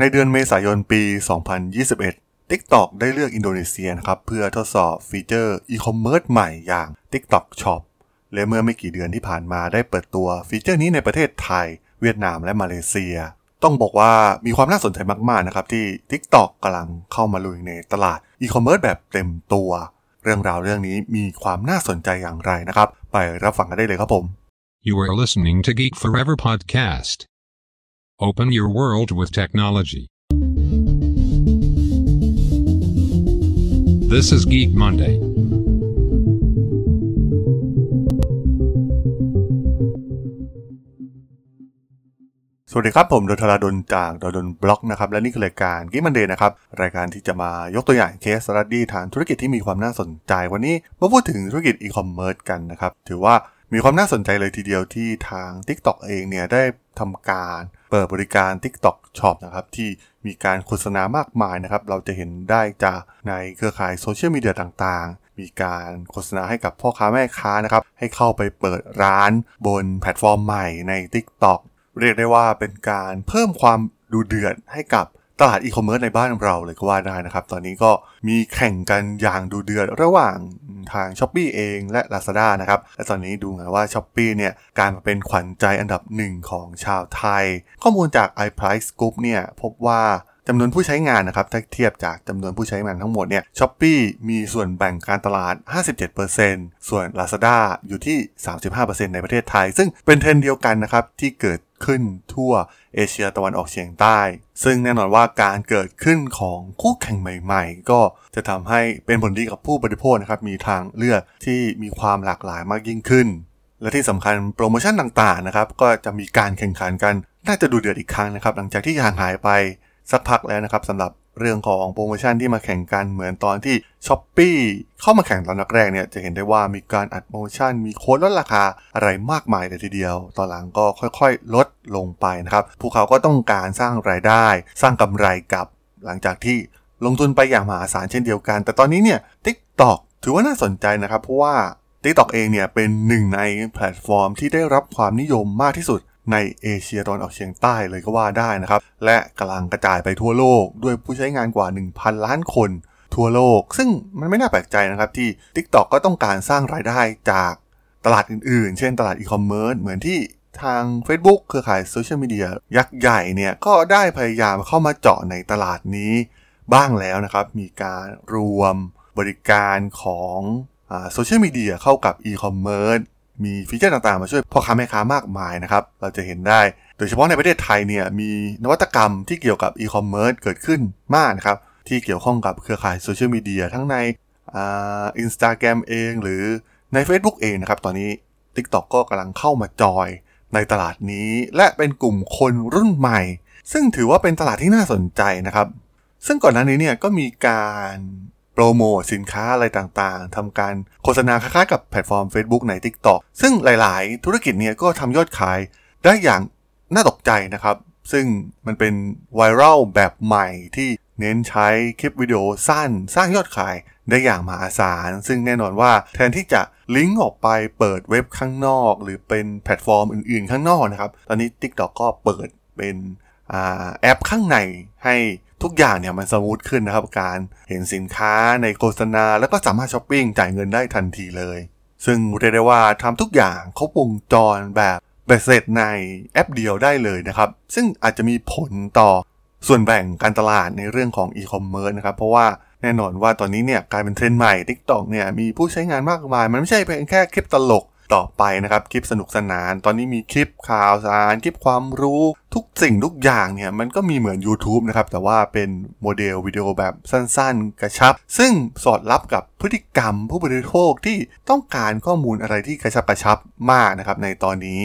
ในเดือนเมษายนปี 2021 TikTok ได้เลือกอินโดนีเซียนะครับเพื่อทดสอบฟีเจอร์อีคอมเมิร์ซใหม่อย่าง TikTok Shop และเมื่อไม่กี่เดือนที่ผ่านมาได้เปิดตัวฟีเจอร์นี้ในประเทศไทย เวียดนามและมาเลเซีย ต้องบอกว่ามีความน่าสนใจมากๆนะครับที่ TikTok กำลังเข้ามาลุยในตลาดอีคอมเมิร์ซแบบเต็มตัว เรื่องราวเรื่องนี้มีความน่าสนใจอย่างไรนะครับ ไปรับฟังกันได้เลยครับผม You are listening to Geek Forever podcast. Open your world with technology. This is Geek Monday. สวัสดีครับ ผมดลธราดลจากด.ดล็อกนะครับ และนี่คือรายการ Geek Monday นะครับ รายการที่จะมายกตัวอย่าง case study ทางธุรกิจที่มีความน่าสนใจวันนี้มาพูดถึงธุรกิจอีคอมเมิร์ซกันนะครับ ถือว่า มีความน่าสนใจเลยทีเดียวที่ทาง TikTok เองเนี่ยได้ทำการเปิดบริการ TikTok Shop นะครับที่มีการโฆษณามากมายนะครับ เราจะเห็นได้จากในเครือข่ายโซเชียลมีเดียต่างๆ มีการโฆษณาให้กับพ่อค้าแม่ค้านะครับ ให้เข้าไปเปิดร้านบนแพลตฟอร์มใหม่ใน TikTok เรียกได้ว่าเป็นการเพิ่มความดุเดือดให้กับตลาดอีคอมเมิร์ซในบ้านเราเลยก็ว่าได้นะครับ ตอนนี้ก็มีแข่งกันอย่างดุเดือดระหว่าง ทาง s h อ p e e เองและ Lazada นะครับและตอนนี้ดูเหมือนว่า s h อ p e e เนี่ยกลายมาเป็นขวัญใจอันดับหนึ่งของชาวไทย ข้อมูลจาก iPrice Group เนี่ยพบว่าจำนวนผู้ใช้งานนะครับถ้าเทียบจากจำนวนผู้ใช้งานทั้งหมดเนี่ย Shopee มีส่วนแบ่งการตลาด 57%ส่วน Lazada อยู่ที่ 35%ในประเทศไทย ซึ่งเป็นเทรนด์เดียวกันนะครับที่เกิด ขึ้นทั่วเอเชียตะวันออกเฉียงใต้ ซึ่งแน่นอนว่าการเกิดขึ้นของคู่แข่งใหม่ๆ ก็จะทำให้เป็นผลดีกับผู้บริโภคนะครับมีทางเลือกที่มีความหลากหลายมากยิ่งขึ้น และที่สำคัญโปรโมชั่นต่างๆนะครับก็จะมีการแข่งขันกันน่าจะดูเดือดอีกครั้งนะครับหลังจากที่ห่างหายไปสักพักแล้วนะครับสำหรับ เรื่องของโปรโมชั่นที่มาแข่งกันเหมือนตอนที่ s h อ p e e เข้ามาแข่งตอนแรกเนี่ยจะเห็นได้ว่ามีการอัดโปรโมชั่นมีโค้ดลดราคาอะไรมากมายเลยทีเดียว ตอนหลังก็ค่อยๆ ลดลงไปนะครับพวกเขาก็ต้องการสร้างรายได้ สร้างกำไรกับหลังจากที่ลงทุนไปอย่างมหาศาลเช่นเดียวกัน แต่ตอนนี้เนี่ย TikTok ถือว่าน่าสนใจนะครับ เพราะว่า TikTok เองเนี่ยเป็นหนึ่งในแพลตฟอร์มที่ได้รับความนิยมมากที่สุด ในเอเชียตะวันออกเฉียงใต้เลยก็ว่าได้นะครับ และกำลังกระจายไปทั่วโลก ด้วยผู้ใช้งานกว่า 1,000 ล้านคนทั่วโลก ซึ่งมันไม่น่าแปลกใจนะครับที่ TikTok ก็ต้องการสร้างรายได้จากตลาดอื่นๆ เช่นตลาดอีคอมเมิร์ซเหมือนที่ทาง Facebook เครือข่ายโซเชียลมีเดียยักษ์ใหญ่เนี่ย ก็ได้พยายามเข้ามาเจาะในตลาดนี้บ้างแล้วนะครับ มีการรวมบริการของโซเชียลมีเดียเข้ากับอีคอมเมิร์ซ มีฟีเจอร์ต่างๆ มาช่วยพ่อค้าแม่ค้ามากมายนะครับ เราจะเห็นได้ โดยเฉพาะในประเทศไทยเนี่ยมีนวัตกรรมที่เกี่ยวกับอีคอมเมิร์ซเกิดขึ้นมากนะครับ ที่เกี่ยวข้องกับเครือข่ายโซเชียลมีเดียทั้งในอินสตาแกรมเองหรือใน Facebook เองนะครับ ตอนนี้ TikTok ก็กำลังเข้ามาจอยในตลาดนี้ และเป็นกลุ่มคนรุ่นใหม่ ซึ่งถือว่าเป็นตลาดที่น่าสนใจนะครับ ซึ่งก่อนหน้านี้เนี่ยก็มีการ โปรโมทสินค้าอะไรต่างๆ ทำการโฆษณาคล้ายๆกับแพลตฟอร์ม Facebook ใน TikTok ซึ่งหลายๆ ธุรกิจเนี่ยก็ทำยอดขายได้อย่างน่าตกใจนะครับ ซึ่งมันเป็นไวรัลแบบใหม่ที่เน้นใช้คลิปวิดีโอสั้นสร้างยอดขายได้อย่างมหาศาล ซึ่งแน่นอนว่าแทนที่จะลิงก์ออกไปเปิดเว็บข้างนอก หรือเป็นแพลตฟอร์มอื่นๆ ข้างนอกนะครับ ตอนนี้ TikTok ก็เปิดเป็นแอปข้างในให้ ทุกอย่างเนี่ยมัน smooth ขึ้นนะครับ การเห็นสินค้าในโฆษณา แล้วก็สามารถช้อปปิ้งจ่ายเงินได้ทันทีเลย ซึ่งเรียกได้ว่าทำทุกอย่างครบวงจรแบบเบ็ดเสร็จในแอปเดียวได้เลยนะครับ ซึ่งอาจจะมีผลต่อส่วนแบ่งการตลาดในเรื่องของอีคอมเมิร์ซนะครับ เพราะว่าแน่นอนว่าตอนนี้เนี่ยกลายเป็นเทรนด์ใหม่ TikTok เนี่ยมีผู้ใช้งานมากมาย มันไม่ใช่เพียงแค่คลิปตลก ทั่วไปนะครับ คลิปสนุกสนาน ตอนนี้มีคลิปข่าวสาร คลิปความรู้ทุกสิ่งทุกอย่างเนี่ย มันก็มีเหมือน YouTube นะครับ แต่ว่าเป็นโมเดลวิดีโอแบบสั้นๆ กระชับ ซึ่งสอดรับกับพฤติกรรมผู้บริโภคที่ต้องการข้อมูลอะไรที่กระชับกระชับมากนะครับในตอนนี้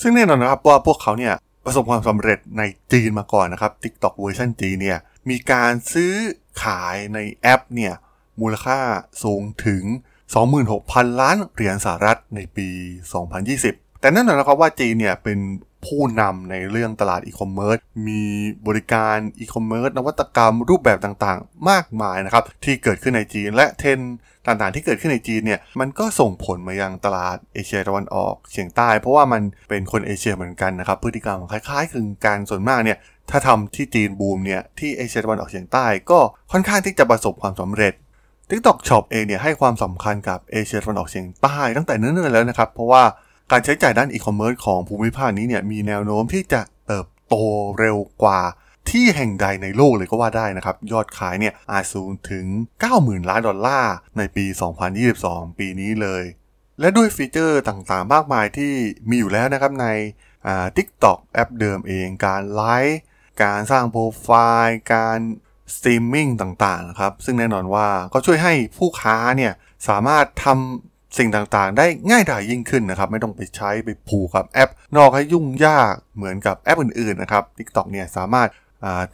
ซึ่งแน่นอนนะครับว่าพวกเขาเนี่ยประสบความสำเร็จในจีนมาก่อนนะครับ TikTok เวอร์ชันจีนเนี่ยมีการซื้อขายในแอปเนี่ยมูลค่าสูงถึง 26,000 ล้านเหรียญสหรัฐในปี 2020 แต่นั่นหมายความว่าจีนเนี่ยเป็นผู้นำในเรื่องตลาดอีคอมเมิร์ซ มีบริการอีคอมเมิร์ซนวัตกรรมรูปแบบต่างๆ มากมายนะครับ ที่เกิดขึ้นในจีนและเทรนด์ต่างๆ ที่เกิดขึ้นในจีนเนี่ย มันก็ส่งผลมายังตลาดเอเชียตะวันออกเฉียงใต้ เพราะว่ามันเป็นคนเอเชียเหมือนกันนะครับ พฤติกรรมคล้ายๆคลึงกันส่วนมากเนี่ย ถ้าทำที่จีนบูมเนี่ย ที่เอเชียตะวันออกเฉียงใต้ก็ค่อนข้างที่จะประสบความสำเร็จ TikTok Shop เองเนี่ยให้ความสำคัญกับเอเชียตะวันออกเฉียงใต้ตั้งแต่เนิ่นๆแล้วนะครับ เพราะว่าการใช้จ่ายด้านอีคอมเมิร์ซของภูมิภาคนี้เนี่ยมีแนวโน้มที่จะเติบโตเร็วกว่าที่แห่งใดในโลกเลยก็ว่าได้นะครับ ยอดขายเนี่ยอาจสูงถึง 90,000 ล้านดอลลาร์ในปี 2022 ปีนี้เลย และด้วยฟีเจอร์ต่างๆ มากมายที่มีอยู่แล้วนะครับในอ่า TikTok แอปเดิมเองการไลฟ์การสร้างโปรไฟล์ การ สตรีมมิ่งต่างๆนะครับ ซึ่งแน่นอนว่าก็ช่วยให้ผู้ค้าเนี่ยสามารถทำสิ่งต่างๆ ได้ง่ายดายยิ่งขึ้นนะครับ ไม่ต้องไปใช้ไปผูกกับแอป นอกให้ยุ่งยากเหมือนกับแอปอื่นๆนะครับ TikTok เนี่ยสามารถ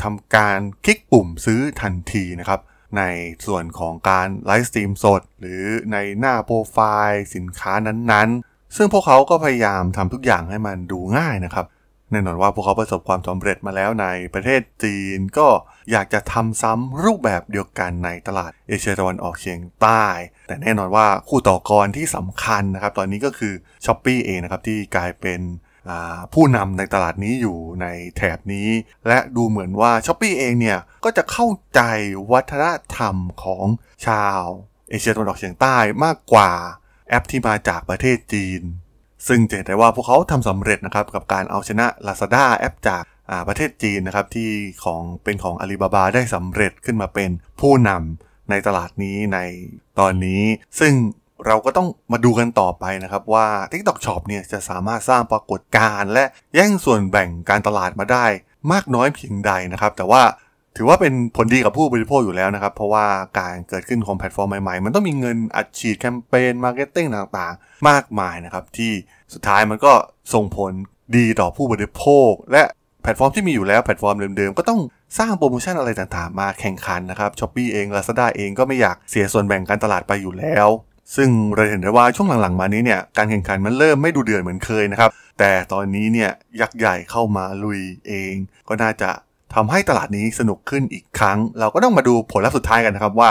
ทำการคลิกปุ่มซื้อทันทีนะครับในส่วนของการไลฟ์สตรีมสด หรือในหน้าโปรไฟล์ สินค้านั้นๆ ซึ่งพวกเขาก็พยายามทำทุกอย่างให้มันดูง่ายนะครับ แน่นอนว่าพวกเขาประสบความสำเร็จมาแล้วในประเทศจีน ก็อยากจะทำซ้ำรูปแบบเดียวกันในตลาดเอเชียตะวันออกเฉียงใต้ แต่แน่นอนว่าคู่ต่อกรที่สำคัญนะครับ ตอนนี้ก็คือ Shopee เองนะครับที่กลายเป็นผู้นำในตลาดนี้อยู่ในแถบนี้ และดูเหมือนว่า s h อ p e e เองเนี่ย ก็จะเข้าใจวัฒนธรรมของชาวเอเชียตะวันออกเฉียงใต้มากกว่าแอปที่มาจากประเทศจีน ซึ่งเห็นได้ว่าพวกเขาทำสำเร็จนะครับกับการเอาชนะ Lazada แอปจากประเทศจีนนะครับที่ของเป็นของ Alibaba ได้สำเร็จขึ้นมาเป็นผู้นำในตลาดนี้ในตอนนี้ ซึ่งเราก็ต้องมาดูกันต่อไปนะครับว่า TikTok Shop เนี่ยจะสามารถสร้างปรากฏการณ์และแย่งส่วนแบ่งการตลาดมาได้มากน้อยเพียงใดนะครับ แต่ว่า ถือว่าเป็นผลดีกับผู้บริโภคอยู่แล้วนะครับ เพราะว่าการเกิดขึ้นของแพลตฟอร์มใหม่ๆ มันต้องมีเงินอัดฉีดแคมเปญ marketing ต่างๆ มากมายนะครับ ที่สุดท้ายมันก็ส่งผลดีต่อผู้บริโภค และแพลตฟอร์มที่มีอยู่แล้วแพลตฟอร์มเดิมๆ ก็ต้องสร้างโปรโมชั่นอะไรต่างๆ มาแข่งขันนะครับ Shopee เอง Lazada เองก็ไม่อยากเสียส่วนแบ่งการตลาดไปอยู่แล้ว ซึ่งเราเห็นได้ว่าช่วงหลังๆ มานี้เนี่ยการแข่งขันมันเริ่มไม่ดูเดือดเหมือนเคยนะครับแต่ตอนนี้เนี่ยยักษ์ใหญ่เข้ามาลุยเอง ก็น่าจะ ทำให้ตลาดนี้สนุกขึ้นอีกครั้ง เราก็ต้องมาดูผลลัพธ์สุดท้ายกันนะครับว่า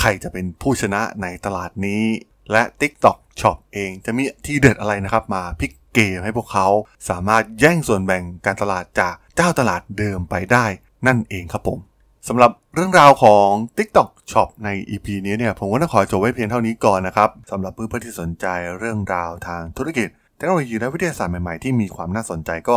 ใครจะเป็นผู้ชนะในตลาดนี้ และ TikTok Shop เองจะมีที่เด็ดอะไรนะครับ มาพลิกเกมให้พวกเขาสามารถแย่งส่วนแบ่งการตลาดจากเจ้าตลาดเดิมไปได้นั่นเองครับผมสำหรับเรื่องราวของ TikTok Shop ใน EP นี้เนี่ยผมก็ต้องขอจบไว้เพียงเท่านี้ก่อนนะครับสำหรับเพื่อนๆที่สนใจเรื่องราวทางธุรกิจเทคโนโลยีและวิทยาศาสตร์ใหม่ๆที่มีความน่าสนใจก็